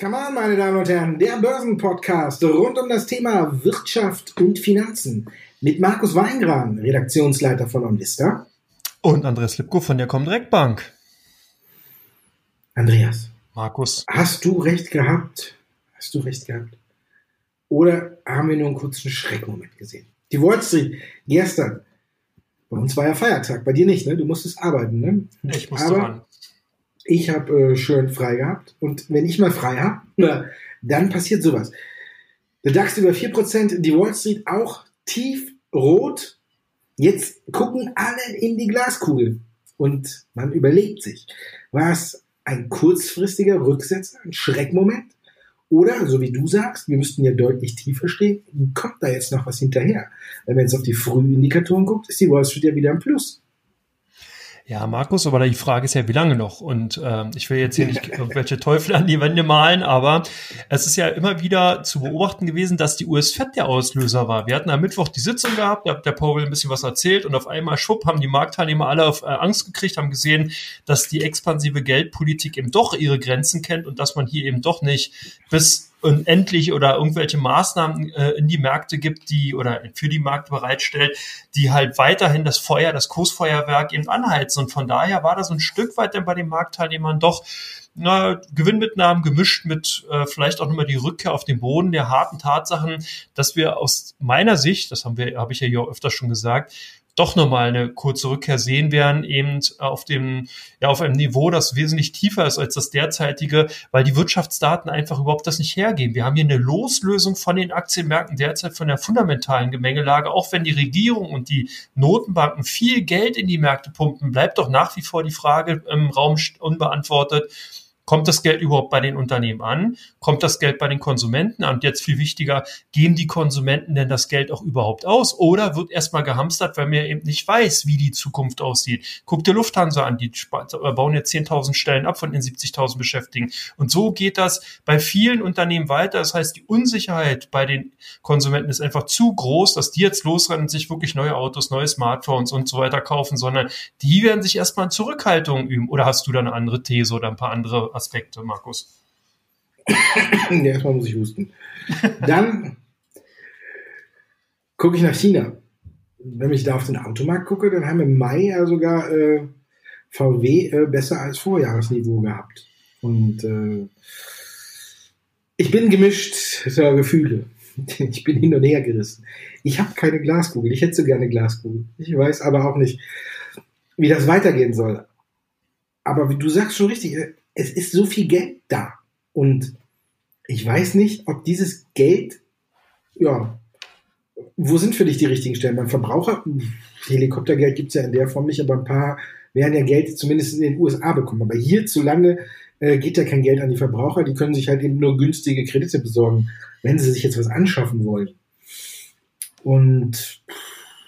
Come on, meine Damen und Herren, der Börsenpodcast rund um das Thema Wirtschaft und Finanzen mit Markus Weingran, Redaktionsleiter von Onvista. Und Andreas Lipko von der Comdirect Bank. Andreas. Markus. Hast du recht gehabt? Hast du recht gehabt? Oder haben wir nur einen kurzen Schreckmoment gesehen? Die Wall Street gestern. Bei uns war ja Feiertag, bei dir nicht, ne? Du musstest arbeiten, ne? Ich musste Aber ran. Ich habe äh, schön frei gehabt. Und wenn ich mal frei habe, dann passiert sowas. Der DAX über 4%, die Wall Street auch tief rot. Jetzt gucken alle in die Glaskugel. Und man überlegt sich, war es ein kurzfristiger Rücksetzer, ein Schreckmoment? Oder, so wie du sagst, wir müssten ja deutlich tiefer stehen, kommt da jetzt noch was hinterher? Wenn man jetzt auf die Frühindikatoren guckt, ist die Wall Street ja wieder im Plus. Ja, Markus, aber die Frage ist ja, wie lange noch? Und äh, ich will jetzt hier nicht irgendwelche Teufel an die Wände malen, aber es ist ja immer wieder zu beobachten gewesen, dass die US-Fed der Auslöser war. Wir hatten am Mittwoch die Sitzung gehabt, da hat der Powell ein bisschen was erzählt und auf einmal, schwupp, haben die Marktteilnehmer alle auf äh, Angst gekriegt, haben gesehen, dass die expansive Geldpolitik eben doch ihre Grenzen kennt und dass man hier eben doch nicht bis unendlich oder irgendwelche Maßnahmen äh, in die Märkte gibt, die oder für die Märkte bereitstellt, die halt weiterhin das Feuer, das Kursfeuerwerk eben anheizen. Und von daher war das ein Stück weit dann bei den Marktteilnehmern doch na, Gewinnmitnahmen gemischt mit äh, vielleicht auch nochmal die Rückkehr auf den Boden der harten Tatsachen, dass wir aus meiner Sicht, das haben wir, habe ich ja hier öfter schon gesagt, doch nochmal eine kurze Rückkehr sehen werden, eben auf dem, ja, auf einem Niveau, das wesentlich tiefer ist als das derzeitige, weil die Wirtschaftsdaten einfach überhaupt das nicht hergeben. Wir haben hier eine Loslösung von den Aktienmärkten derzeit von der fundamentalen Gemengelage. Auch wenn die Regierung und die Notenbanken viel Geld in die Märkte pumpen, bleibt doch nach wie vor die Frage im Raum unbeantwortet, Kommt das Geld überhaupt bei den Unternehmen an? Kommt das Geld bei den Konsumenten an? Und jetzt viel wichtiger, geben die Konsumenten denn das Geld auch überhaupt aus? Oder wird erstmal gehamstert, weil man eben nicht weiß, wie die Zukunft aussieht? Guckt dir Lufthansa an, die äh, bauen jetzt 10.000 Stellen ab von den 70.000 Beschäftigten. Und so geht das bei vielen Unternehmen weiter. Das heißt, die Unsicherheit bei den Konsumenten ist einfach zu groß, dass die jetzt losrennen und sich wirklich neue Autos, neue Smartphones und so weiter kaufen, sondern die werden sich erstmal in Zurückhaltung üben. Oder hast du da eine andere These oder ein paar andere Aspekte, Markus? ja, erstmal muss ich husten. Dann gucke ich nach China. Wenn ich da auf den Automarkt gucke, dann haben wir im Mai ja sogar äh, VW äh, besser als Vorjahresniveau gehabt. Und äh, ich bin gemischt der Gefühle. Ich bin hin und her gerissen. Ich habe keine Glaskugel. Ich hätte so gerne Glaskugel. Ich weiß aber auch nicht, wie das weitergehen soll. Aber wie du sagst schon richtig, es ist so viel Geld da. Und ich weiß nicht, ob dieses Geld, ja, wo sind für dich die richtigen Stellen? Beim Verbraucher, Helikoptergeld gibt es ja in der Form nicht, aber ein paar werden ja Geld zumindest in den USA bekommen. Aber hierzulande äh, geht ja kein Geld an die Verbraucher, die können sich halt eben nur günstige Kredite besorgen, wenn sie sich jetzt was anschaffen wollen. Und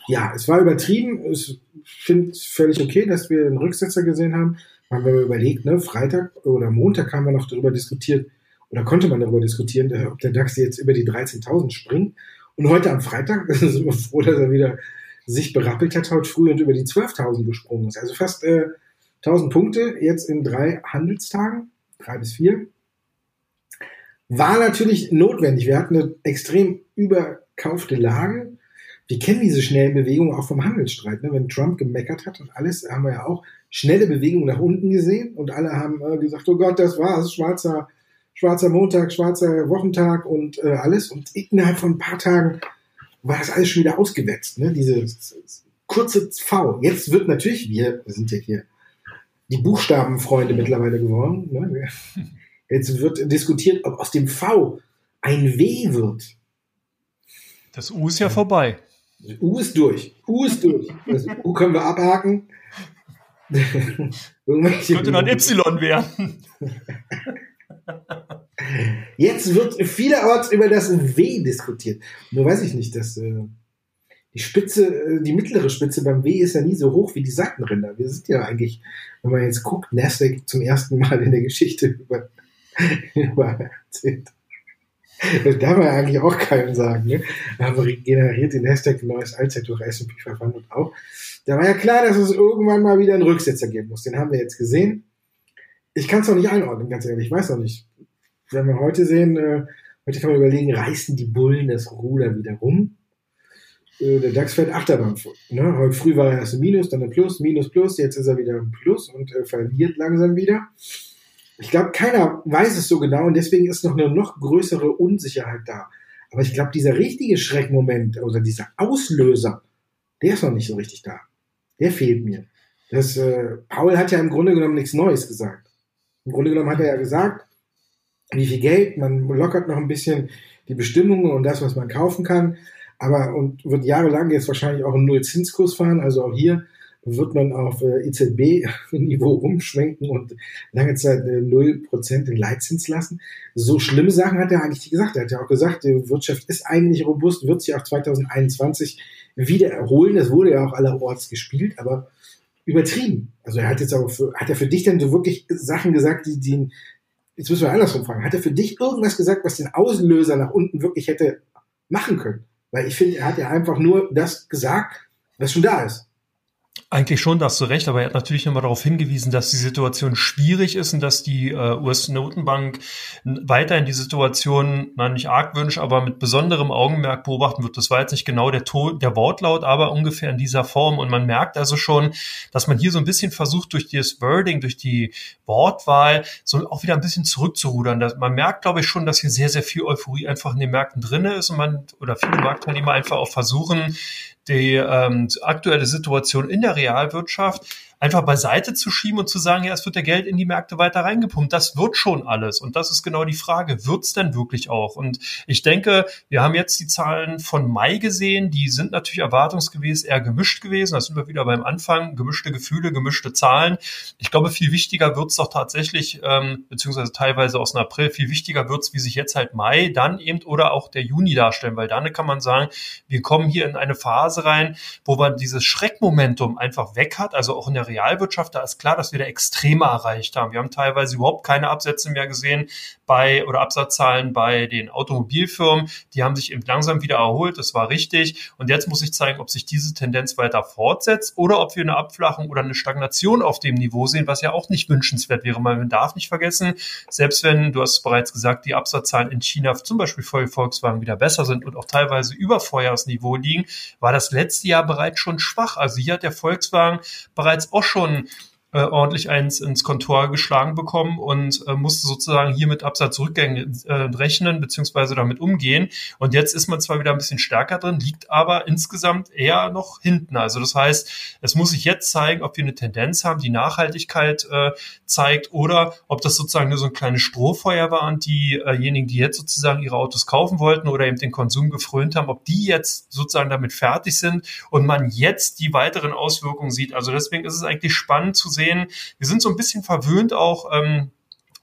ja, es war übertrieben. Ich finde es völlig okay, dass wir einen Rücksetzer gesehen haben haben wir überlegt, ne, Freitag oder Montag haben wir noch darüber diskutiert, oder konnte man darüber diskutieren, ob der DAX jetzt über die 13.000 springt. Und heute am Freitag sind wir froh, dass er wieder sich berappelt hat, heute früh und über die 12.000 gesprungen ist. Also fast äh, 1.000 Punkte jetzt in drei Handelstagen, drei bis vier. War natürlich notwendig. Wir hatten eine extrem überkaufte Lage. Wir kennen diese schnellen Bewegungen auch vom Handelsstreit. Ne? Wenn Trump gemeckert hat und alles, haben wir ja auch schnelle Bewegungen nach unten gesehen und alle haben äh, gesagt, oh Gott, das war's, schwarzer, schwarzer Montag, schwarzer Wochentag und äh, alles. Und innerhalb von ein paar Tagen war das alles schon wieder ausgewetzt, ne? Diese kurze V. Jetzt wird natürlich, wir, sind ja hier die Buchstabenfreunde mittlerweile geworden. Ne? Jetzt wird diskutiert, ob aus dem V ein W wird. Das U ist ja vorbei. U ist durch. U ist durch. Das U können wir abhaken. Könnte noch ein Y werden. Jetzt wird vielerorts über das W diskutiert. Nur weiß ich nicht, dass äh, die Spitze, äh, die mittlere Spitze beim W ist ja nie so hoch wie die Seitenränder. Wir sind ja eigentlich, wenn man jetzt guckt, Nasdaq zum ersten Mal in der Geschichte über, über das darf man eigentlich auch keinem sagen. Ne? Aber generiert den Hashtag neues Allzeithoch S&P 500 auch. Da war ja klar, dass es irgendwann mal wieder einen Rücksetzer geben muss. Den haben wir jetzt gesehen. Ich kann es noch nicht einordnen, ganz ehrlich. Ich weiß noch nicht. Wenn wir heute sehen, äh, heute kann man überlegen, reißen die Bullen das Ruder wieder rum? Äh, der DAX fährt Achterbahn. Ne? Heute früh war er erst ein Minus, dann ein Plus, Minus, Plus. Jetzt ist er wieder ein Plus und äh, verliert langsam wieder. Ich glaube, keiner weiß es so genau und deswegen ist noch eine noch größere Unsicherheit da. Aber ich glaube, dieser richtige Schreckmoment oder dieser Auslöser, der ist noch nicht so richtig da. Der fehlt mir. Das, äh, Paul hat ja im Grunde genommen nichts Neues gesagt. Im Grunde genommen hat er ja gesagt, wie viel Geld, man lockert noch ein bisschen die Bestimmungen und das, was man kaufen kann, aber und wird jahrelang jetzt wahrscheinlich auch einen Nullzinskurs fahren, also auch hier wird man auf äh, EZB-Niveau umschwenken und lange Zeit äh, 0% den Leitzins lassen. So schlimme Sachen hat er eigentlich gesagt. Er hat ja auch gesagt, die Wirtschaft ist eigentlich robust, wird sich auch 2021 wieder erholen. Das wurde ja auch allerorts gespielt, aber übertrieben. Also er hat jetzt aber für, hat er für dich denn so wirklich Sachen gesagt, die, die jetzt müssen wir andersrum fragen, hat er für dich irgendwas gesagt, was den Auslöser nach unten wirklich hätte machen können? Weil ich finde, er hat ja einfach nur das gesagt, was schon da ist. Eigentlich schon, da hast du recht, aber er hat natürlich nochmal darauf hingewiesen, dass die Situation schwierig ist und dass die äh, US-Notenbank weiterhin die Situation, na, nicht argwünsch, aber mit besonderem Augenmerk beobachten wird. Das war jetzt nicht genau der, Ton, der Wortlaut, aber ungefähr in dieser Form. Und man merkt also schon, dass man hier so ein bisschen versucht, durch das Wording, durch die Wortwahl, so auch wieder ein bisschen zurückzurudern. Das, man merkt, glaube ich, schon, dass hier sehr, sehr viel Euphorie einfach in den Märkten drinne ist und man oder viele Marktteilnehmer einfach auch versuchen, die ähm, aktuelle Situation in der Realwirtschaft einfach beiseite zu schieben und zu sagen, ja, es wird der Geld in die Märkte weiter reingepumpt. Das wird schon alles. Und das ist genau die Frage, wird's denn wirklich auch? Und ich denke, wir haben jetzt die Zahlen von Mai gesehen, die sind natürlich erwartungsgemäß eher gemischt gewesen. Da sind wir wieder beim Anfang, gemischte Gefühle, gemischte Zahlen. Ich glaube, viel wichtiger wird's doch tatsächlich, ähm, beziehungsweise teilweise aus dem April, viel wichtiger wird's, wie sich jetzt halt Mai dann eben oder auch der Juni darstellen, weil dann kann man sagen, wir kommen hier in eine Phase rein, wo man dieses Schreckmomentum einfach weg hat, also auch in der Realwirtschaft, da ist klar, dass wir da Extreme erreicht haben. Wir haben teilweise überhaupt keine Absätze mehr gesehen bei oder Absatzzahlen bei den Automobilfirmen. Die haben sich eben langsam wieder erholt. Das war richtig. Und jetzt muss ich zeigen, ob sich diese Tendenz weiter fortsetzt oder ob wir eine Abflachung oder eine Stagnation auf dem Niveau sehen, was ja auch nicht wünschenswert wäre. Man darf nicht vergessen, selbst wenn, du hast es bereits gesagt, die Absatzzahlen in China zum Beispiel für Volkswagen wieder besser sind und auch teilweise über Vorjahresniveau liegen, war das letzte Jahr bereits schon schwach. Also hier hat der Volkswagen bereits auch auch schon äh, ordentlich eins ins Kontor geschlagen bekommen und äh, musste sozusagen hier mit Absatzrückgängen äh, rechnen beziehungsweise damit umgehen. Und jetzt ist man zwar wieder ein bisschen stärker drin, liegt aber insgesamt eher noch hinten. Also das heißt, es muss sich jetzt zeigen, ob wir eine Tendenz haben, die Nachhaltigkeit äh, zeigt oder ob das sozusagen nur so ein kleines Strohfeuer war und diejenigen, die jetzt sozusagen ihre Autos kaufen wollten oder eben den Konsum gefrönt haben, ob die jetzt sozusagen damit fertig sind und man jetzt die weiteren Auswirkungen sieht. Also deswegen ist es eigentlich spannend zu sehen, sehen. Wir sind so ein bisschen verwöhnt auch. Ähm,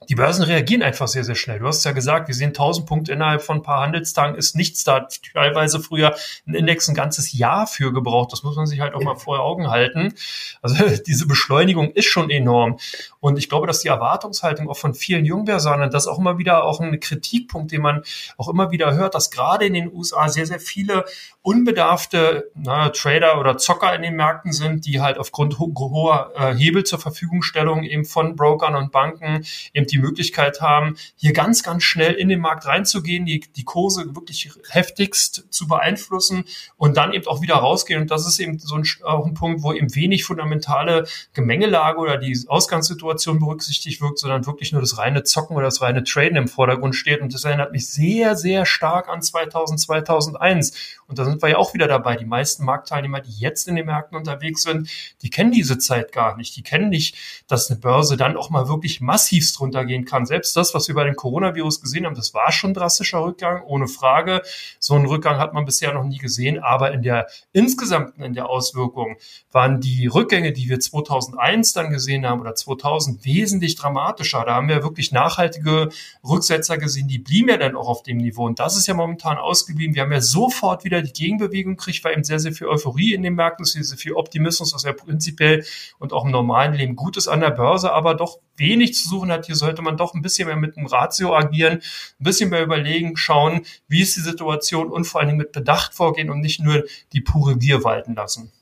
die Börsen reagieren einfach sehr, sehr schnell. Du hast ja gesagt, wir sehen 1000 Punkte innerhalb von ein paar Handelstagen, ist nichts da. Teilweise früher ein Index ein ganzes Jahr für gebraucht. Das muss man sich halt auch mal vor Augen halten. Also diese Beschleunigung ist schon enorm. Und ich glaube, dass die Erwartungshaltung auch von vielen Jungbörsanern, das auch immer wieder auch ein Kritikpunkt, den man auch immer wieder hört, dass gerade in den USA sehr, sehr viele unbedarfte na, Trader oder Zocker in den Märkten sind, die halt aufgrund ho hoher äh, Hebel zur Verfügungstellung eben von Brokern und Banken eben die Möglichkeit haben, hier ganz, ganz schnell in den Markt reinzugehen, die, die Kurse wirklich heftigst zu beeinflussen und dann eben auch wieder rausgehen. Und das ist eben so ein, auch ein Punkt, wo eben wenig fundamentale Gemengelage oder die Ausgangssituation berücksichtigt wird, sondern wirklich nur das reine Zocken oder das reine Traden im Vordergrund steht. Und das erinnert mich sehr, sehr stark an 2000, 2001. Und da sind wir ja auch wieder dabei. Die meisten Marktteilnehmer, die jetzt in den Märkten unterwegs sind, die kennen diese Zeit gar nicht. Die kennen nicht, dass eine Börse dann auch mal wirklich massivst drunter runtergehen kann. Selbst das, was wir bei dem Coronavirus gesehen haben, das war schon drastischer Rückgang, ohne Frage. So einen Rückgang hat man bisher noch nie gesehen, aber in der insgesamten, in der Auswirkung waren die Rückgänge, die wir 2001 dann gesehen haben oder 2000 wesentlich dramatischer. Da haben wir wirklich nachhaltige Rücksetzer gesehen, die blieben ja dann auch auf dem Niveau. Und das ist ja momentan ausgeblieben. Wir haben ja sofort wieder die Gegenbewegung gekriegt, weil eben sehr, sehr viel Euphorie in den Märkten ist, sehr, sehr viel Optimismus, was ja prinzipiell und auch im normalen Leben gut ist an der Börse, aber doch wenig zu suchen hat. Hier sollte man doch ein bisschen mehr mit dem Ratio agieren, ein bisschen mehr überlegen, schauen, wie ist die Situation und vor allen Dingen mit Bedacht vorgehen und nicht nur die pure Gier walten lassen.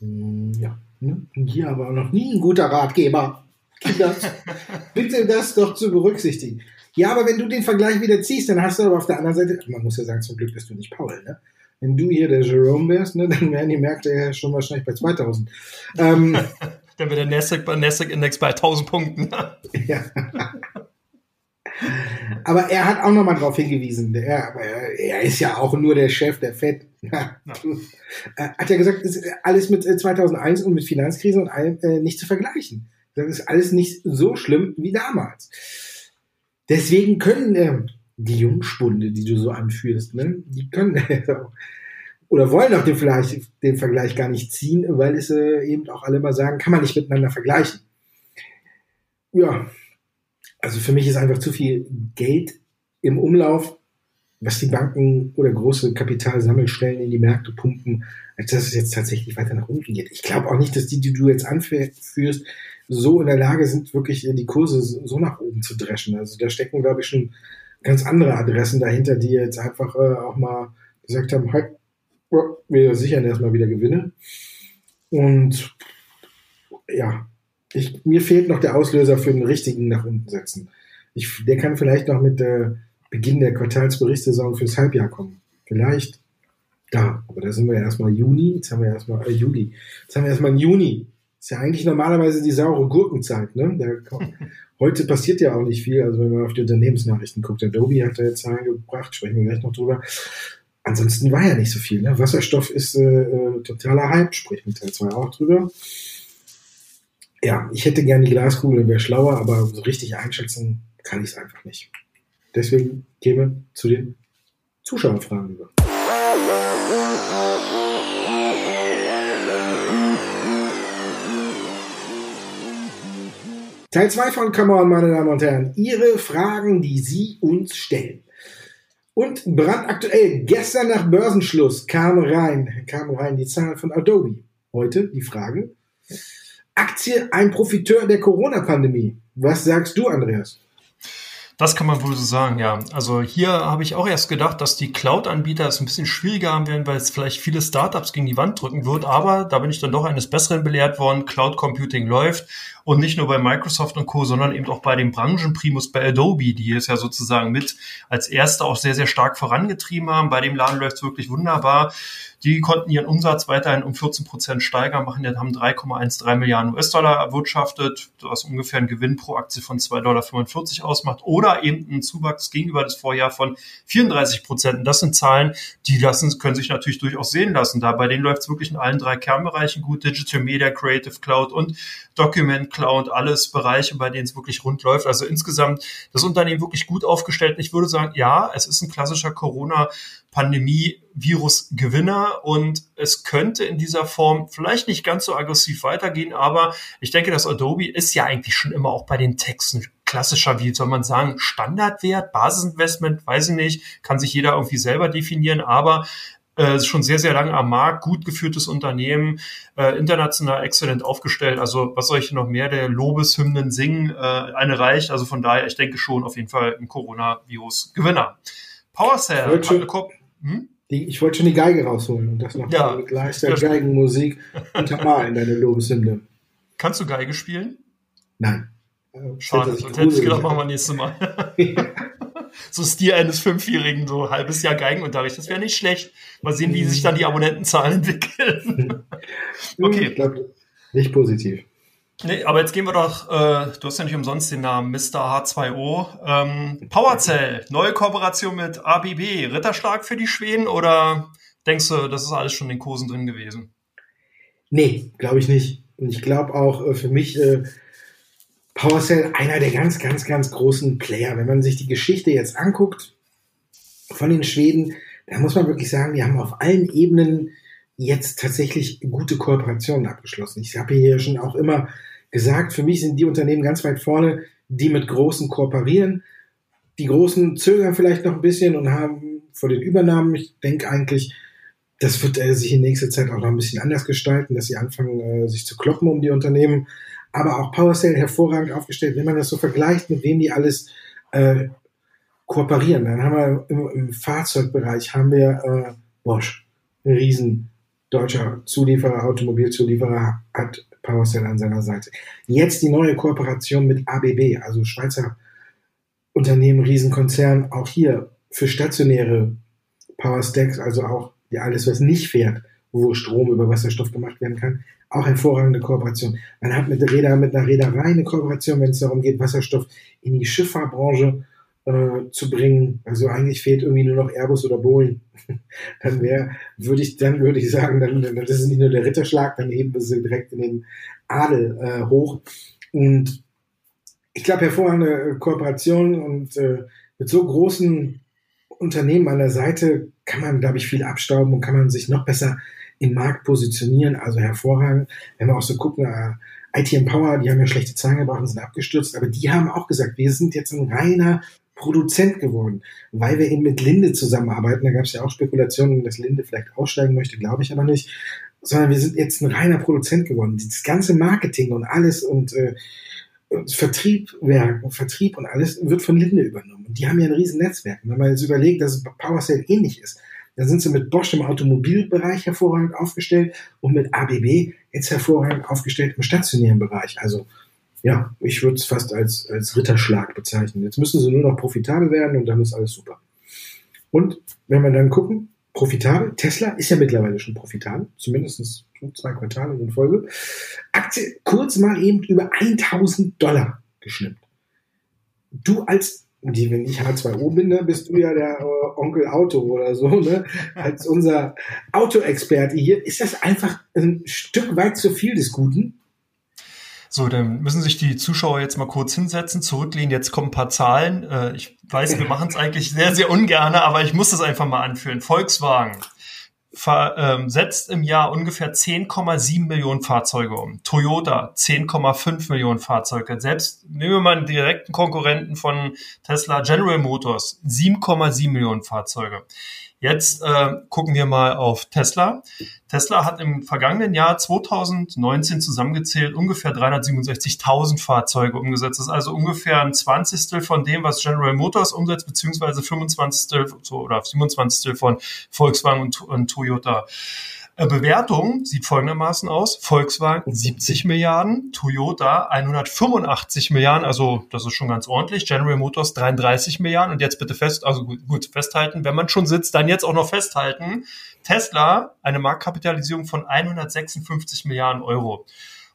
Ja. Ne? Hier aber noch nie ein guter Ratgeber. Kinder, bitte das doch zu berücksichtigen. Ja, aber wenn du den Vergleich wieder ziehst, dann hast du aber auf der anderen Seite, man muss ja sagen, zum Glück bist du nicht Paul, ne? Wenn du hier der Jerome wärst, ne, dann wären die Märkte ja schon wahrscheinlich bei 2000. Ähm, dann wäre der Nasdaq-Index bei 1000 Punkten. ja. Aber er hat auch nochmal darauf hingewiesen, er, er, ist ja auch nur der Chef der FED. Ja. Hat ja gesagt, ist alles mit 2001 äh, und mit Finanzkrise und allem äh, nicht zu vergleichen. Das ist alles nicht so schlimm wie damals. Deswegen können äh, die Jungspunde, die du so anführst, ne, die können oder wollen auch den, Vergleich, den Vergleich gar nicht ziehen, weil es äh, eben auch alle mal sagen, kann man nicht miteinander vergleichen. Ja, also für mich ist einfach zu viel Geld im Umlauf, was die Banken oder große Kapitalsammelstellen in die Märkte pumpen, als dass es jetzt tatsächlich weiter nach unten geht. Ich glaube auch nicht, dass die, die du jetzt anführst, so in der Lage sind, wirklich die Kurse so nach oben zu dreschen. Also da stecken, glaube ich, schon ganz andere Adressen dahinter, die jetzt einfach äh, auch mal gesagt haben, halt, wir sichern erstmal wieder Gewinne. Und ja, ich, mir fehlt noch der Auslöser für den richtigen nach unten setzen. Ich, der kann vielleicht noch mit äh, Beginn der Quartalsberichtssaison fürs Halbjahr kommen. Vielleicht da. Aber da sind wir ja erstmal Juni. Jetzt haben wir erstmal äh, Juli. Jetzt haben wir erstmal Juni. Ist ja eigentlich normalerweise die saure Gurkenzeit. Ne? Da, heute passiert ja auch nicht viel. Also wenn man auf die Unternehmensnachrichten guckt, Adobe hat da jetzt Zahlen gebracht, sprechen wir gleich noch drüber. Ansonsten war ja nicht so viel. Ne? Wasserstoff ist äh, äh totaler Hype, spricht mit Teil 2 auch drüber ja, ich hätte gerne die Glaskugel wäre schlauer, aber so richtig einschätzen kann ich es einfach nicht. Deswegen gehen wir zu den Zuschauerfragen über. Teil 2 von Come On, meine Damen und Herren. Ihre Fragen, die Sie uns stellen. Und brandaktuell, gestern nach Börsenschluss kam rein, kam rein die Zahl von Adobe. Heute die Frage, Aktie ein Profiteur der Corona-Pandemie. Was sagst du, Andreas? Das kann man wohl so sagen, ja. Also hier habe ich auch erst gedacht, dass die Cloud-Anbieter es ein bisschen schwieriger haben werden, weil es vielleicht viele Startups gegen die Wand drücken wird. Aber da bin ich dann doch eines Besseren belehrt worden. Cloud Computing läuft und nicht nur bei Microsoft und Co., sondern eben auch bei dem Branchenprimus bei Adobe, die es ja sozusagen mit als erste auch sehr, sehr stark vorangetrieben haben. Bei dem Laden läuft es wirklich wunderbar. Die konnten ihren Umsatz weiterhin um 14 Prozent steigern, machen, jetzt haben 3,13 Milliarden US-Dollar erwirtschaftet, was ungefähr ein Gewinn pro Aktie von 2,45 Dollar ausmacht oder eben ein Zuwachs gegenüber das Vorjahr von 34 Prozent. Das sind Zahlen, die lassen, können sich natürlich durchaus sehen lassen. Da bei denen läuft es wirklich in allen drei Kernbereichen gut, Digital Media, Creative Cloud und Document Cloud, alles Bereiche, bei denen es wirklich rund läuft. Also insgesamt das Unternehmen wirklich gut aufgestellt. Ich würde sagen, ja, es ist ein klassischer Corona Pandemie-Virus-Gewinner und es könnte in dieser Form vielleicht nicht ganz so aggressiv weitergehen, aber ich denke, das Adobe ist ja eigentlich schon immer auch bei den Texten klassischer, wie soll man sagen, Standardwert, Basisinvestment, weiß ich nicht, kann sich jeder irgendwie selber definieren, aber äh, schon sehr, sehr lange am Markt, gut geführtes Unternehmen, äh, international exzellent aufgestellt. Also was soll ich noch mehr der Lobeshymnen singen? Äh, eine reicht. Also von daher, ich denke schon auf jeden Fall ein Coronavirus-Gewinner. PowerCell. Hm? Die, ich wollte schon die Geige rausholen und das noch ja, mit leichter Geigenmusik untermalen, deine Lobeshymne. Kannst du Geige spielen? Nein. Schade, sonst hätte ich gedacht, machen wir nächstes Mal. so Stil eines Fünfjährigen, so halbes Jahr Geigenunterricht. Das wäre nicht schlecht. Mal sehen, wie sich dann die Abonnentenzahlen entwickeln. okay. Ich glaube, nicht positiv. Nee, aber jetzt gehen wir doch, äh, du hast ja nicht umsonst den Namen Mr. H2O. Ähm, Powercell, neue Kooperation mit ABB. Ritterschlag für die Schweden oder denkst du, das ist alles schon in den Kursen drin gewesen? Nee, glaube ich nicht. Und ich glaube auch äh, für mich äh, PowerCell einer der ganz, ganz, ganz großen Player. Wenn man sich die Geschichte jetzt anguckt von den Schweden, da muss man wirklich sagen, die haben auf allen Ebenen jetzt tatsächlich gute Kooperationen abgeschlossen. Ich habe hier schon auch immer gesagt, für mich sind die Unternehmen ganz weit vorne, die mit Großen kooperieren. Die Großen zögern vielleicht noch ein bisschen und haben vor den Übernahmen, ich denke eigentlich, das wird äh, sich in nächster Zeit auch noch ein bisschen anders gestalten, dass sie anfangen, äh, sich zu kloppen um die Unternehmen. Aber auch PowerCell hervorragend aufgestellt, wenn man das so vergleicht, mit wem die alles äh, kooperieren. Dann haben wir im, im Fahrzeugbereich haben wir äh, Bosch, ein riesen deutscher Zulieferer, Automobilzulieferer, hat PowerCell an seiner Seite. Jetzt die neue Kooperation mit ABB, also Schweizer Unternehmen, Riesenkonzern, auch hier für stationäre Power Stacks, also auch ja, alles, was nicht fährt, wo Strom über Wasserstoff gemacht werden kann, auch hervorragende Kooperation. Man hat mit Räder, mit einer Reederei eine Kooperation, wenn es darum geht, Wasserstoff in die Schifffahrtbranche äh, zu bringen. Also eigentlich fehlt irgendwie nur noch Airbus oder Boeing. dann wäre, würde ich, dann würde ich sagen, dann, dann das ist nicht nur der Ritterschlag, dann heben wir sie direkt in den Adel äh, hoch. Und ich glaube, hervorragende Kooperation und äh, mit so großen Unternehmen an der Seite kann man, glaube ich, viel abstauben und kann man sich noch besser im Markt positionieren. Also hervorragend. Wenn wir auch so gucken, äh, IT Empower, die haben ja schlechte Zahlen gebracht und sind abgestürzt, aber die haben auch gesagt, wir sind jetzt ein reiner Produzent geworden, weil wir eben mit Linde zusammenarbeiten. Da gab es ja auch Spekulationen, dass Linde vielleicht aussteigen möchte, glaube ich aber nicht. Sondern wir sind jetzt ein reiner Produzent geworden. Das ganze Marketing und alles und äh, Vertrieb, Vertrieb und alles wird von Linde übernommen. Und die haben ja ein riesen Netzwerk. Und wenn man jetzt überlegt, dass es PowerCell ähnlich ist, dann sind sie mit Bosch im Automobilbereich hervorragend aufgestellt und mit ABB jetzt hervorragend aufgestellt im stationären Bereich. Also ja, ich würde es fast als, als Ritterschlag bezeichnen. Jetzt müssen sie nur noch profitabel werden und dann ist alles super. Und wenn wir dann gucken, profitabel, Tesla ist ja mittlerweile schon profitabel, zumindest zwei Quartale in Folge. Aktie kurz mal eben über 1000 Dollar geschnippt. Du als, die, wenn ich H2O bin, ne, bist du ja der äh, Onkel Auto oder so, ne? Als unser Autoexperte hier, ist das einfach ein Stück weit zu viel des Guten? So, dann müssen sich die Zuschauer jetzt mal kurz hinsetzen, zurücklehnen. Jetzt kommen ein paar Zahlen. Äh, ich weiß, wir machen es eigentlich sehr, sehr ungerne, aber ich muss das einfach mal anführen. Volkswagen ähm, setzt im Jahr ungefähr 10,7 Millionen Fahrzeuge um. Toyota 10,5 Millionen Fahrzeuge. Selbst nehmen wir mal einen direkten Konkurrenten von Tesla, General Motors, 7,7 Millionen Fahrzeuge. Jetzt äh, gucken wir mal auf Tesla. Tesla hat im vergangenen Jahr 2019 zusammengezählt ungefähr 367.000 Fahrzeuge umgesetzt. Das ist also ungefähr ein Zwanzigstel von dem, was General Motors umsetzt, beziehungsweise 25. oder 27. von Volkswagen und, und Toyota. Äh, Bewertung sieht folgendermaßen aus. Volkswagen 70 Milliarden, Toyota 185 Milliarden, also das ist schon ganz ordentlich. General Motors 33 Milliarden. Und jetzt bitte fest, also gut, festhalten, wenn man schon sitzt, dann jetzt auch noch festhalten. Tesla, eine Marktkapitalisierung von 156 Milliarden Euro.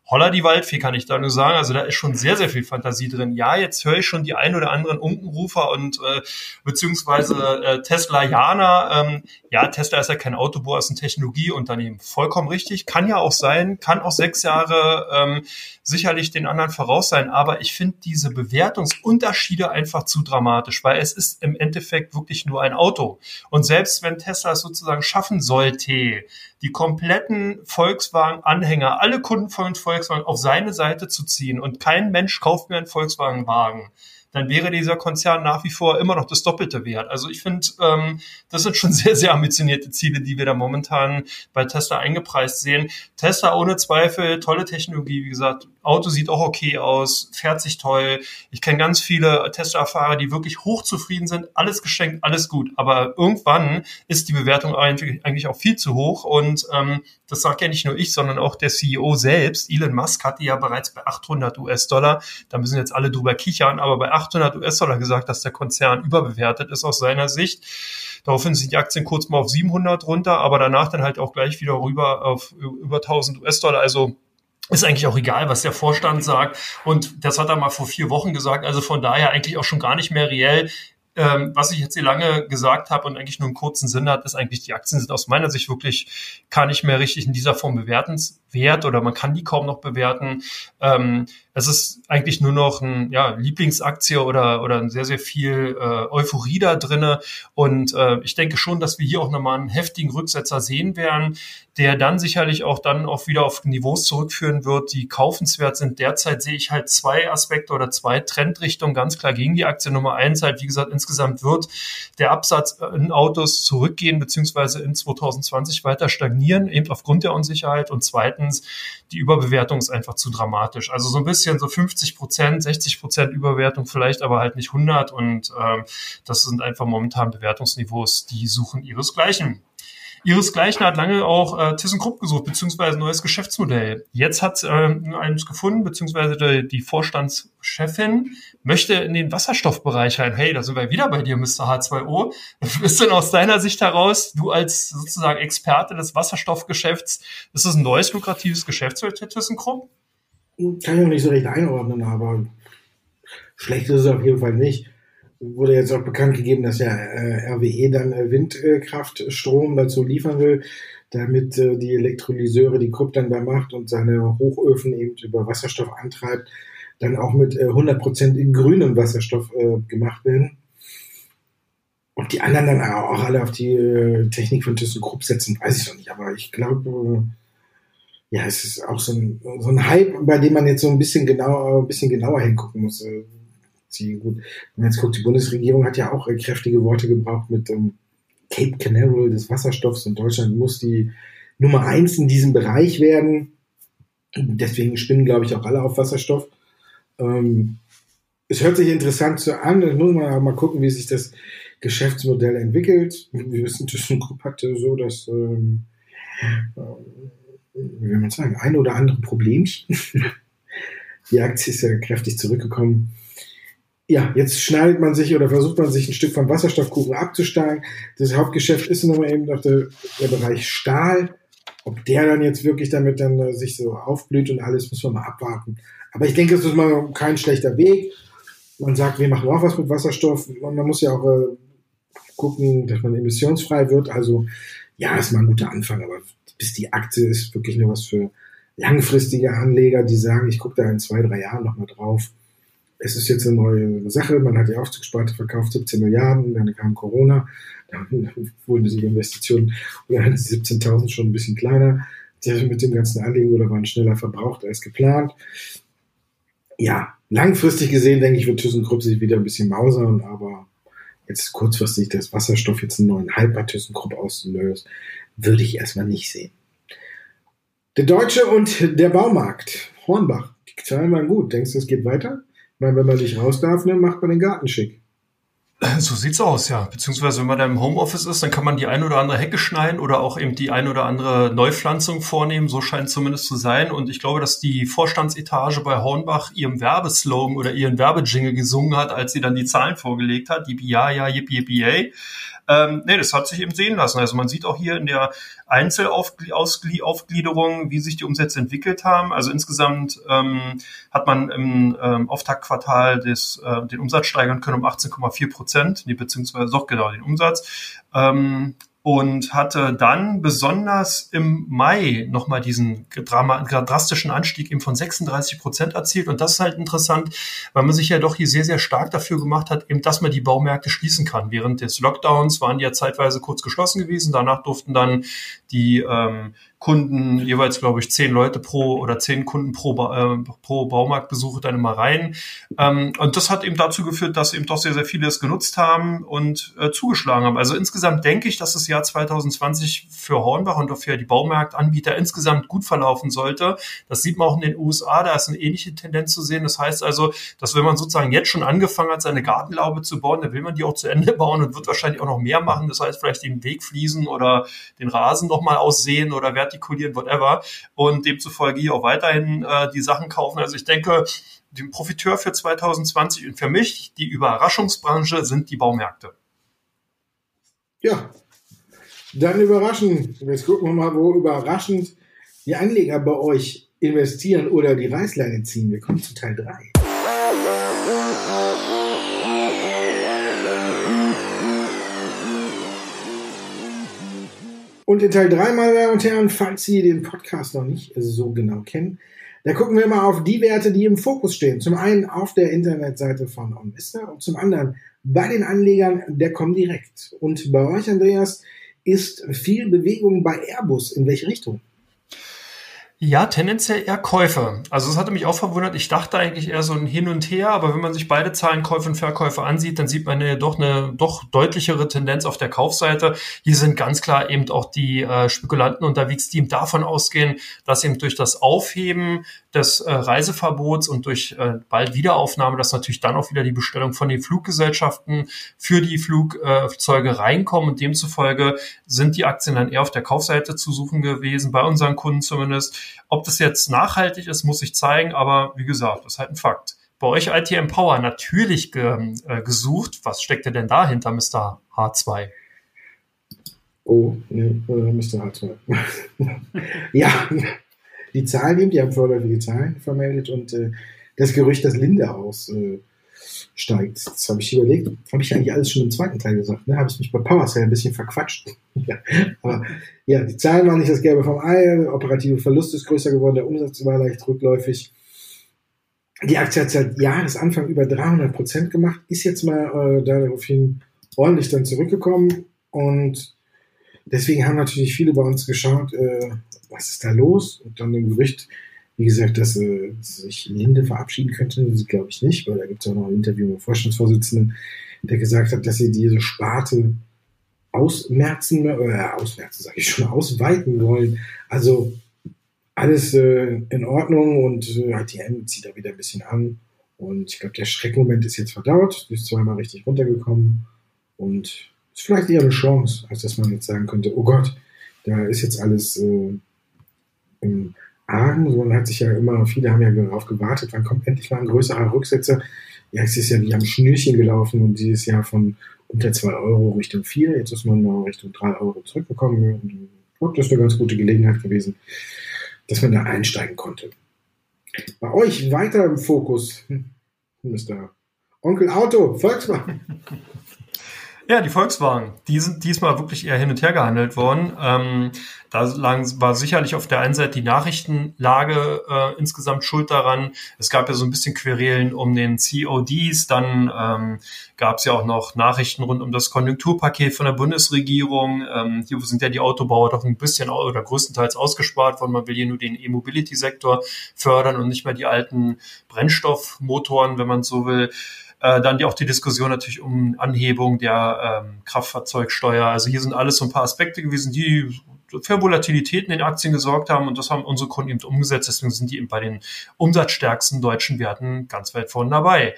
Holla die Waldfee, kann ich da nur sagen. Also da ist schon sehr, sehr viel Fantasie drin. Ja, jetzt höre ich schon die ein oder anderen Unkenrufer und äh, beziehungsweise äh, Tesla-Jana. Ähm, ja, Tesla ist ja kein Autobauer, ist ein Technologieunternehmen. Vollkommen richtig. Kann ja auch sein, kann auch sechs Jahre ähm, sicherlich den anderen voraus sein. Aber ich finde diese Bewertungsunterschiede einfach zu dramatisch, weil es ist im Endeffekt wirklich nur ein Auto. Und selbst wenn Tesla es sozusagen schaffen sollte, die kompletten Volkswagen-Anhänger, alle Kunden von Volkswagen auf seine Seite zu ziehen. Und kein Mensch kauft mehr einen Volkswagen-Wagen, dann wäre dieser Konzern nach wie vor immer noch das Doppelte wert. Also ich finde, ähm, das sind schon sehr, sehr ambitionierte Ziele, die wir da momentan bei Tesla eingepreist sehen. Tesla ohne Zweifel, tolle Technologie, wie gesagt, Auto sieht auch okay aus, fährt sich toll. Ich kenne ganz viele Tesla-Fahrer, die wirklich hochzufrieden sind, alles geschenkt, alles gut. Aber irgendwann ist die Bewertung eigentlich auch viel zu hoch. Und ähm, das sagt ja nicht nur ich, sondern auch der CEO selbst. Elon Musk hatte ja bereits bei 800 US-Dollar, da müssen jetzt alle drüber kichern, aber bei 800 US-Dollar gesagt, dass der Konzern überbewertet ist aus seiner Sicht. Daraufhin sind die Aktien kurz mal auf 700 runter, aber danach dann halt auch gleich wieder rüber auf über 1000 US-Dollar. Also ist eigentlich auch egal, was der Vorstand sagt. Und das hat er mal vor vier Wochen gesagt. Also von daher eigentlich auch schon gar nicht mehr reell. Ähm, was ich jetzt hier lange gesagt habe und eigentlich nur einen kurzen Sinn hat, ist eigentlich, die Aktien sind aus meiner Sicht wirklich gar nicht mehr richtig in dieser Form bewertenswert oder man kann die kaum noch bewerten. Ähm, es ist eigentlich nur noch ein ja, Lieblingsaktie oder, oder sehr, sehr viel äh, Euphorie da drinne. Und äh, ich denke schon, dass wir hier auch nochmal einen heftigen Rücksetzer sehen werden, der dann sicherlich auch dann auch wieder auf Niveaus zurückführen wird, die kaufenswert sind. Derzeit sehe ich halt zwei Aspekte oder zwei Trendrichtungen ganz klar gegen die Aktie. Nummer eins halt, wie gesagt, insgesamt wird der Absatz in Autos zurückgehen, beziehungsweise in 2020 weiter stagnieren, eben aufgrund der Unsicherheit. Und zweitens, die Überbewertung ist einfach zu dramatisch. Also so ein bisschen so 50 Prozent, 60 Prozent Überwertung vielleicht, aber halt nicht 100. Und ähm, das sind einfach momentan Bewertungsniveaus, die suchen ihresgleichen. Ihresgleichen hat lange auch äh, ThyssenKrupp gesucht, beziehungsweise ein neues Geschäftsmodell. Jetzt hat äh, eines gefunden, beziehungsweise die, die Vorstandschefin möchte in den Wasserstoffbereich rein. Hey, da sind wir wieder bei dir, Mr. H2O. Was ist denn aus deiner Sicht heraus, du als sozusagen Experte des Wasserstoffgeschäfts, ist das ein neues lukratives Geschäftsfeld für ThyssenKrupp? Kann ich noch nicht so recht einordnen, aber schlecht ist es auf jeden Fall nicht wurde jetzt auch bekannt gegeben, dass ja äh, RWE dann äh, Windkraftstrom dazu liefern will, damit äh, die Elektrolyseure, die Krupp dann da macht und seine Hochöfen eben über Wasserstoff antreibt, dann auch mit äh, 100% grünem Wasserstoff äh, gemacht werden. Und die anderen dann auch alle auf die äh, Technik von ThyssenKrupp setzen, weiß ich noch nicht. Aber ich glaube, äh, ja, es ist auch so ein, so ein Hype, bei dem man jetzt so ein bisschen genauer, ein bisschen genauer hingucken muss. Ziehen. Gut, man jetzt guckt, die Bundesregierung hat ja auch äh, kräftige Worte gebraucht mit ähm, Cape Canaveral des Wasserstoffs und Deutschland muss die Nummer eins in diesem Bereich werden. Deswegen spinnen, glaube ich, auch alle auf Wasserstoff. Ähm, es hört sich interessant so an. Jetzt muss man mal gucken, wie sich das Geschäftsmodell entwickelt. Wir wissen, ThyssenKrupp hatte so das, ähm, äh, wie will man sagen, ein oder andere Problemchen. Die Aktie ist ja kräftig zurückgekommen ja, jetzt schneidet man sich oder versucht man sich ein Stück vom Wasserstoffkuchen abzusteigen. Das Hauptgeschäft ist nun mal eben noch der, der Bereich Stahl. Ob der dann jetzt wirklich damit dann äh, sich so aufblüht und alles, müssen wir mal abwarten. Aber ich denke, es ist mal kein schlechter Weg. Man sagt, wir machen auch was mit Wasserstoff. Und man muss ja auch äh, gucken, dass man emissionsfrei wird. Also ja, ist mal ein guter Anfang. Aber bis die Aktie ist wirklich nur was für langfristige Anleger, die sagen, ich gucke da in zwei, drei Jahren nochmal drauf es ist jetzt eine neue Sache, man hat die Aufzugssparte verkauft, 17 Milliarden, dann kam Corona, dann wurden die Investitionen oder die 17.000 schon ein bisschen kleiner. Mit dem ganzen Anliegen oder waren schneller verbraucht als geplant. Ja, langfristig gesehen, denke ich, wird ThyssenKrupp sich wieder ein bisschen mausern, aber jetzt kurzfristig das Wasserstoff jetzt einen neuen Hype bei ThyssenKrupp auszulösen, würde ich erstmal nicht sehen. Der Deutsche und der Baumarkt. Hornbach, die Zahlen waren gut. Denkst du, es geht weiter? Meine, wenn man nicht raus darf, dann macht man den Garten schick. So sieht's aus, ja. Beziehungsweise wenn man da im Homeoffice ist, dann kann man die ein oder andere Hecke schneiden oder auch eben die ein oder andere Neupflanzung vornehmen. So scheint es zumindest zu sein. Und ich glaube, dass die Vorstandsetage bei Hornbach ihrem Werbeslogan oder ihren Werbejingle gesungen hat, als sie dann die Zahlen vorgelegt hat. Die ja, ja, yippie, yippie. Ähm, nee, das hat sich eben sehen lassen. Also man sieht auch hier in der Einzelaufgliederung, wie sich die Umsätze entwickelt haben. Also insgesamt ähm, hat man im ähm, Auftaktquartal des, äh, den Umsatz steigern können um 18,4 Prozent, nee, beziehungsweise doch genau den Umsatz. Ähm, und hatte dann besonders im Mai nochmal diesen drastischen Anstieg eben von 36 Prozent erzielt. Und das ist halt interessant, weil man sich ja doch hier sehr, sehr stark dafür gemacht hat, eben, dass man die Baumärkte schließen kann. Während des Lockdowns waren die ja zeitweise kurz geschlossen gewesen. Danach durften dann die ähm, Kunden, jeweils glaube ich zehn Leute pro oder zehn Kunden pro, äh, pro Baumarktbesuche dann immer rein. Ähm, und das hat eben dazu geführt, dass eben doch sehr, sehr viele es genutzt haben und äh, zugeschlagen haben. Also insgesamt denke ich, dass das Jahr 2020 für Hornbach und auch für die Baumarktanbieter insgesamt gut verlaufen sollte. Das sieht man auch in den USA, da ist eine ähnliche Tendenz zu sehen. Das heißt also, dass wenn man sozusagen jetzt schon angefangen hat, seine Gartenlaube zu bauen, dann will man die auch zu Ende bauen und wird wahrscheinlich auch noch mehr machen. Das heißt, vielleicht den Weg fließen oder den Rasen nochmal aussehen oder vertikulieren, whatever. Und demzufolge hier auch weiterhin äh, die Sachen kaufen. Also ich denke, den Profiteur für 2020 und für mich die Überraschungsbranche sind die Baumärkte. Ja, dann überraschen. Jetzt gucken wir mal, wo überraschend die Anleger bei euch investieren oder die Reißleine ziehen. Wir kommen zu Teil 3. Und in Teil 3, meine Damen und Herren, falls Sie den Podcast noch nicht so genau kennen, da gucken wir mal auf die Werte, die im Fokus stehen. Zum einen auf der Internetseite von OnVista und zum anderen bei den Anlegern der Comdirect. Und bei euch, Andreas, ist viel Bewegung bei Airbus. In welche Richtung? Ja, tendenziell eher Käufe. Also es hatte mich auch verwundert. Ich dachte eigentlich eher so ein Hin und Her, aber wenn man sich beide Zahlen Käufe und Verkäufe ansieht, dann sieht man ja doch eine doch deutlichere Tendenz auf der Kaufseite. Hier sind ganz klar eben auch die äh, Spekulanten unterwegs, die eben davon ausgehen, dass eben durch das Aufheben des äh, Reiseverbots und durch äh, bald Wiederaufnahme, dass natürlich dann auch wieder die Bestellung von den Fluggesellschaften für die Flugzeuge reinkommen und demzufolge sind die Aktien dann eher auf der Kaufseite zu suchen gewesen, bei unseren Kunden zumindest. Ob das jetzt nachhaltig ist, muss ich zeigen, aber wie gesagt, das ist halt ein Fakt. Bei euch ITM Power natürlich ge, äh, gesucht. Was steckt ihr denn dahinter, Mr. H2? Oh, nee, äh, Mr. H2. ja, die Zahlen eben, die haben vorläufige Zahlen vermeldet und äh, das Gerücht, dass Linde aussteigt. Äh, das habe ich überlegt. Habe ich eigentlich alles schon im zweiten Teil gesagt. Ne? Habe ich mich bei PowerCell ein bisschen verquatscht. ja. Aber ja, die Zahlen waren nicht das Gelbe vom Ei. Operative Verlust ist größer geworden. Der Umsatz war leicht rückläufig. Die Aktie hat seit Jahresanfang über 300 Prozent gemacht. Ist jetzt mal äh, daraufhin ordentlich dann zurückgekommen. Und deswegen haben natürlich viele bei uns geschaut, äh, was ist da los? Und dann im Gerücht, wie gesagt, dass äh, sich Linde verabschieden könnte, glaube ich nicht, weil da gibt es auch noch ein Interview mit dem Vorstandsvorsitzenden, der gesagt hat, dass sie diese Sparte ausmerzen, äh, ausmerzen sage ich schon, ausweiten wollen. Also alles äh, in Ordnung und äh, HTM zieht da wieder ein bisschen an. Und ich glaube, der Schreckmoment ist jetzt verdaut, ist zweimal richtig runtergekommen und ist vielleicht eher eine Chance, als dass man jetzt sagen könnte, oh Gott, da ist jetzt alles äh, im Argen. So, man hat sich ja immer, viele haben ja darauf gewartet, wann kommt endlich mal ein größerer Rücksetzer. Ja, es ist ja wie am Schnürchen gelaufen und dieses Jahr von unter 2 Euro Richtung 4. Jetzt ist man mal Richtung 3 Euro zurückgekommen. Und das ist eine ganz gute Gelegenheit gewesen, dass man da einsteigen konnte. Bei euch weiter im Fokus, hm, Mr. Onkel Auto, Volkswagen. Ja, die Volkswagen, die sind diesmal wirklich eher hin und her gehandelt worden. Ähm, da war sicherlich auf der einen Seite die Nachrichtenlage äh, insgesamt schuld daran. Es gab ja so ein bisschen Querelen um den CODs, dann ähm, gab es ja auch noch Nachrichten rund um das Konjunkturpaket von der Bundesregierung. Ähm, hier sind ja die Autobauer doch ein bisschen oder größtenteils ausgespart worden. Man will hier nur den E-Mobility-Sektor fördern und nicht mehr die alten Brennstoffmotoren, wenn man so will. Äh, dann die, auch die Diskussion natürlich um Anhebung der ähm, Kraftfahrzeugsteuer. Also hier sind alles so ein paar Aspekte gewesen, die für Volatilität in den Aktien gesorgt haben und das haben unsere Kunden eben umgesetzt. Deswegen sind die eben bei den umsatzstärksten deutschen Werten ganz weit vorne dabei.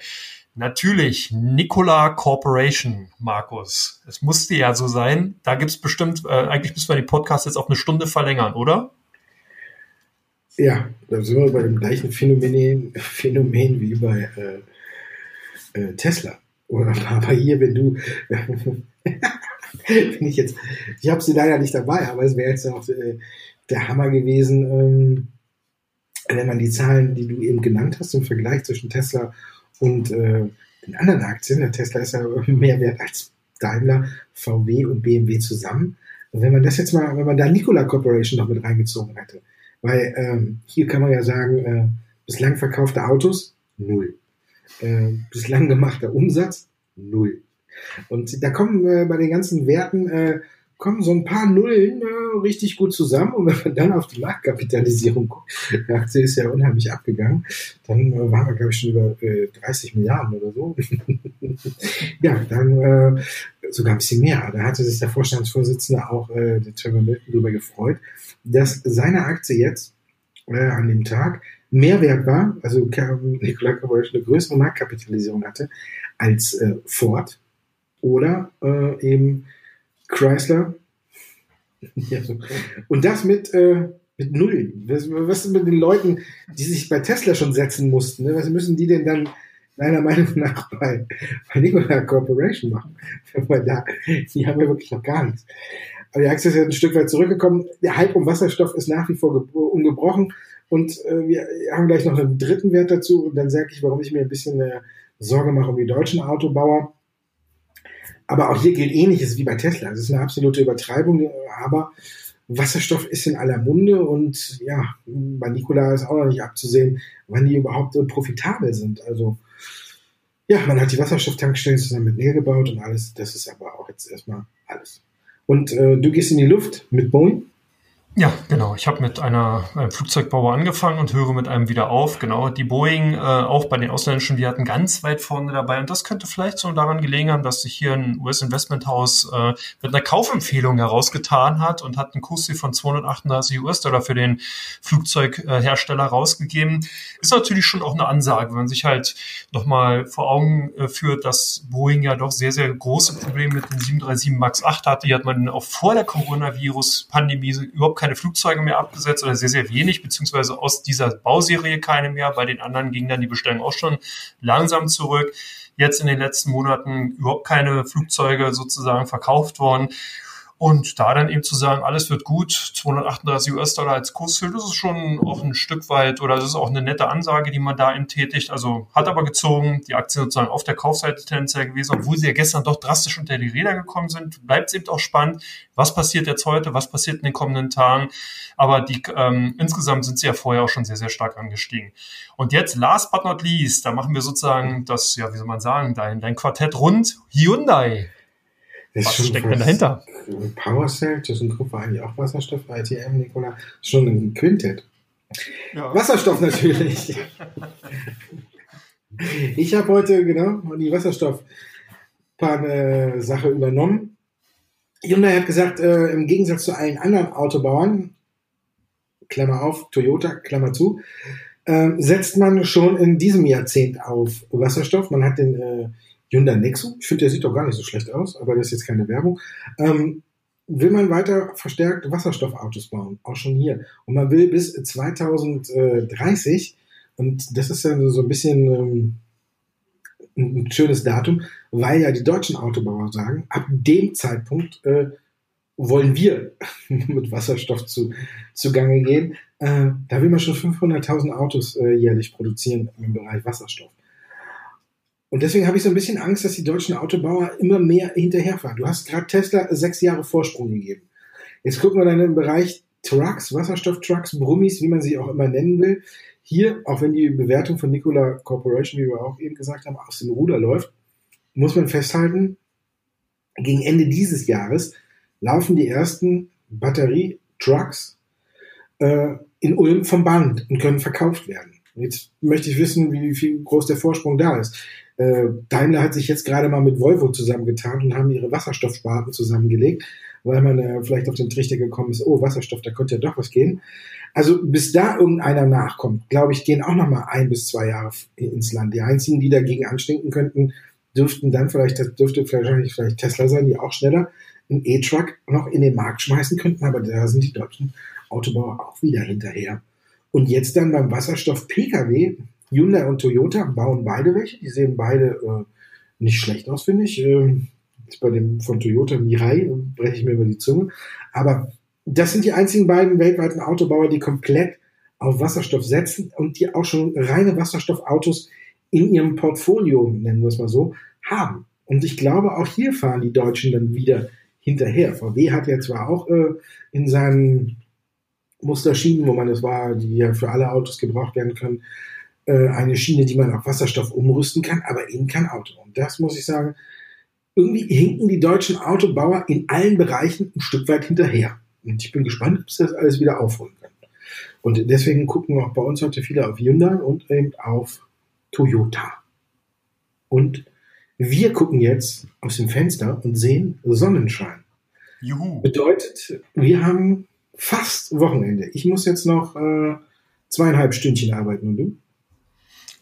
Natürlich, Nikola Corporation, Markus. Es musste ja so sein. Da gibt's bestimmt, äh, eigentlich müssen wir den Podcast jetzt auf eine Stunde verlängern, oder? Ja, da sind wir bei dem gleichen Phänomen, Phänomen wie bei äh, äh, Tesla. Oder aber hier, wenn du, wenn ich jetzt, ich habe sie leider nicht dabei, aber es wäre jetzt auch äh, der Hammer gewesen, ähm, wenn man die Zahlen, die du eben genannt hast, im Vergleich zwischen Tesla und äh, den anderen Aktien, der Tesla ist ja mehr wert als Daimler, VW und BMW zusammen. Und wenn man das jetzt mal, wenn man da Nikola Corporation noch mit reingezogen hätte, weil ähm, hier kann man ja sagen, äh, bislang verkaufte Autos, null äh, bislang gemachter Umsatz null. Und da kommen äh, bei den ganzen Werten äh, kommen so ein paar Nullen äh, richtig gut zusammen. Und wenn man dann auf die Marktkapitalisierung guckt, die Aktie ist ja unheimlich abgegangen, dann äh, waren wir, glaube ich, schon über äh, 30 Milliarden oder so. ja, dann äh, sogar ein bisschen mehr. Da hatte sich der Vorstandsvorsitzende auch, äh, der Trevor Milton, darüber gefreut, dass seine Aktie jetzt äh, an dem Tag mehr wert war, also Nikola Corporation eine größere Marktkapitalisierung hatte als äh, Ford oder äh, eben Chrysler. ja, so. Und das mit, äh, mit Null. Was, was ist mit den Leuten, die sich bei Tesla schon setzen mussten? Ne? Was müssen die denn dann meiner Meinung nach bei, bei Nikola Corporation machen? Da, die haben ja wirklich noch gar nichts. Aber die Aktie ist ja ein Stück weit zurückgekommen. Der Hype um Wasserstoff ist nach wie vor ungebrochen. Und äh, wir haben gleich noch einen dritten Wert dazu. Und dann sage ich, warum ich mir ein bisschen äh, Sorge mache um die deutschen Autobauer. Aber auch hier gilt ähnliches wie bei Tesla. Es ist eine absolute Übertreibung, aber Wasserstoff ist in aller Munde und ja, bei Nikola ist auch noch nicht abzusehen, wann die überhaupt so profitabel sind. Also ja, man hat die Wasserstofftankstellen zusammen mit Nähe gebaut und alles. Das ist aber auch jetzt erstmal alles. Und äh, du gehst in die Luft mit Boeing? Ja, genau. Ich habe mit einer einem Flugzeugbauer angefangen und höre mit einem wieder auf. Genau, die Boeing, äh, auch bei den ausländischen Werten ganz weit vorne dabei. Und das könnte vielleicht so daran gelegen haben, dass sich hier ein US-Investmenthaus äh, mit einer Kaufempfehlung herausgetan hat und hat einen Kurs von 238 US-Dollar für den Flugzeughersteller rausgegeben. Ist natürlich schon auch eine Ansage, wenn man sich halt nochmal vor Augen äh, führt, dass Boeing ja doch sehr, sehr große Probleme mit den 737 MAX 8 hatte. Die hat man auch vor der Coronavirus-Pandemie überhaupt keine Flugzeuge mehr abgesetzt oder sehr, sehr wenig, beziehungsweise aus dieser Bauserie keine mehr. Bei den anderen ging dann die Bestellung auch schon langsam zurück. Jetzt in den letzten Monaten überhaupt keine Flugzeuge sozusagen verkauft worden. Und da dann eben zu sagen, alles wird gut, 238 US-Dollar als Kursziel, das ist schon auch ein Stück weit oder das ist auch eine nette Ansage, die man da eben tätigt. Also hat aber gezogen, die Aktien sozusagen auf der Kaufseite tendenziell gewesen, obwohl sie ja gestern doch drastisch unter die Räder gekommen sind. Bleibt es eben auch spannend, was passiert jetzt heute, was passiert in den kommenden Tagen. Aber die ähm, insgesamt sind sie ja vorher auch schon sehr, sehr stark angestiegen. Und jetzt, last but not least, da machen wir sozusagen das, ja, wie soll man sagen, dein, dein Quartett rund, Hyundai. Das Was steckt denn dahinter? Power Cell, ThyssenKrupp war eigentlich auch Wasserstoff bei ITM, Nicola. Schon ein Quintett. Ja. Wasserstoff natürlich. ich habe heute, genau, die Wasserstoff-Sache übernommen. Hyundai hat gesagt, äh, im Gegensatz zu allen anderen Autobauern, Klammer auf, Toyota, Klammer zu, äh, setzt man schon in diesem Jahrzehnt auf Wasserstoff. Man hat den äh, Hyundai Nexo. Ich finde, der sieht doch gar nicht so schlecht aus, aber das ist jetzt keine Werbung. Ähm, will man weiter verstärkt Wasserstoffautos bauen, auch schon hier. Und man will bis 2030, und das ist dann so ein bisschen ähm, ein schönes Datum, weil ja die deutschen Autobauer sagen, ab dem Zeitpunkt äh, wollen wir mit Wasserstoff zu, zugange gehen. Äh, da will man schon 500.000 Autos äh, jährlich produzieren im Bereich Wasserstoff. Und deswegen habe ich so ein bisschen Angst, dass die deutschen Autobauer immer mehr hinterherfahren. Du hast gerade Tesla sechs Jahre Vorsprung gegeben. Jetzt gucken wir dann im Bereich Trucks, Wasserstofftrucks, Brummis, wie man sie auch immer nennen will. Hier, auch wenn die Bewertung von Nikola Corporation, wie wir auch eben gesagt haben, aus dem Ruder läuft, muss man festhalten, gegen Ende dieses Jahres laufen die ersten Batterie-Trucks äh, in Ulm vom Band und können verkauft werden. Jetzt möchte ich wissen, wie viel groß der Vorsprung da ist. Äh, Daimler hat sich jetzt gerade mal mit Volvo zusammengetan und haben ihre Wasserstoffsparten zusammengelegt, weil man äh, vielleicht auf den Trichter gekommen ist, oh, Wasserstoff, da könnte ja doch was gehen. Also bis da irgendeiner nachkommt, glaube ich, gehen auch noch mal ein bis zwei Jahre ins Land. Die einzigen, die dagegen anstinken könnten, dürften dann vielleicht, das dürfte wahrscheinlich vielleicht Tesla sein, die auch schneller einen E-Truck noch in den Markt schmeißen könnten, aber da sind die deutschen Autobauer auch wieder hinterher. Und jetzt dann beim Wasserstoff-Pkw, Hyundai und Toyota bauen beide welche. Die sehen beide äh, nicht schlecht aus, finde ich. Ähm, bei dem von Toyota Mirai breche ich mir über die Zunge. Aber das sind die einzigen beiden weltweiten Autobauer, die komplett auf Wasserstoff setzen und die auch schon reine Wasserstoffautos in ihrem Portfolio, nennen wir es mal so, haben. Und ich glaube, auch hier fahren die Deutschen dann wieder hinterher. VW hat ja zwar auch äh, in seinen Musterschienen, wo man das war, die ja für alle Autos gebraucht werden können, äh, eine Schiene, die man auf Wasserstoff umrüsten kann, aber eben kein Auto. Und das muss ich sagen, irgendwie hinken die deutschen Autobauer in allen Bereichen ein Stück weit hinterher. Und ich bin gespannt, ob sie das alles wieder aufholen können. Und deswegen gucken auch bei uns heute viele auf Hyundai und eben auf Toyota. Und wir gucken jetzt aus dem Fenster und sehen Sonnenschein. Juhu. Bedeutet, wir haben fast Wochenende. Ich muss jetzt noch äh, zweieinhalb Stündchen arbeiten und du?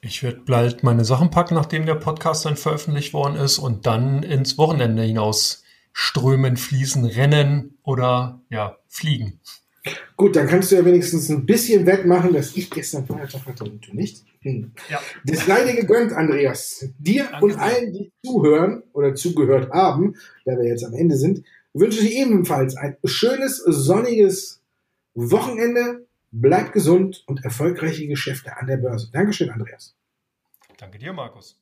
Ich werde bald meine Sachen packen, nachdem der Podcast dann veröffentlicht worden ist und dann ins Wochenende hinaus strömen, fließen, rennen oder ja, fliegen. Gut, dann kannst du ja wenigstens ein bisschen wettmachen, dass ich gestern Feiertag hatte und du nicht. Hm. Ja. Das sei dir gegönnt, Andreas. Dir Danke und allen, die zuhören oder zugehört haben, da wir jetzt am Ende sind, wünsche ich ebenfalls ein schönes, sonniges Wochenende. Bleibt gesund und erfolgreiche Geschäfte an der Börse. Dankeschön, Andreas. Danke dir, Markus.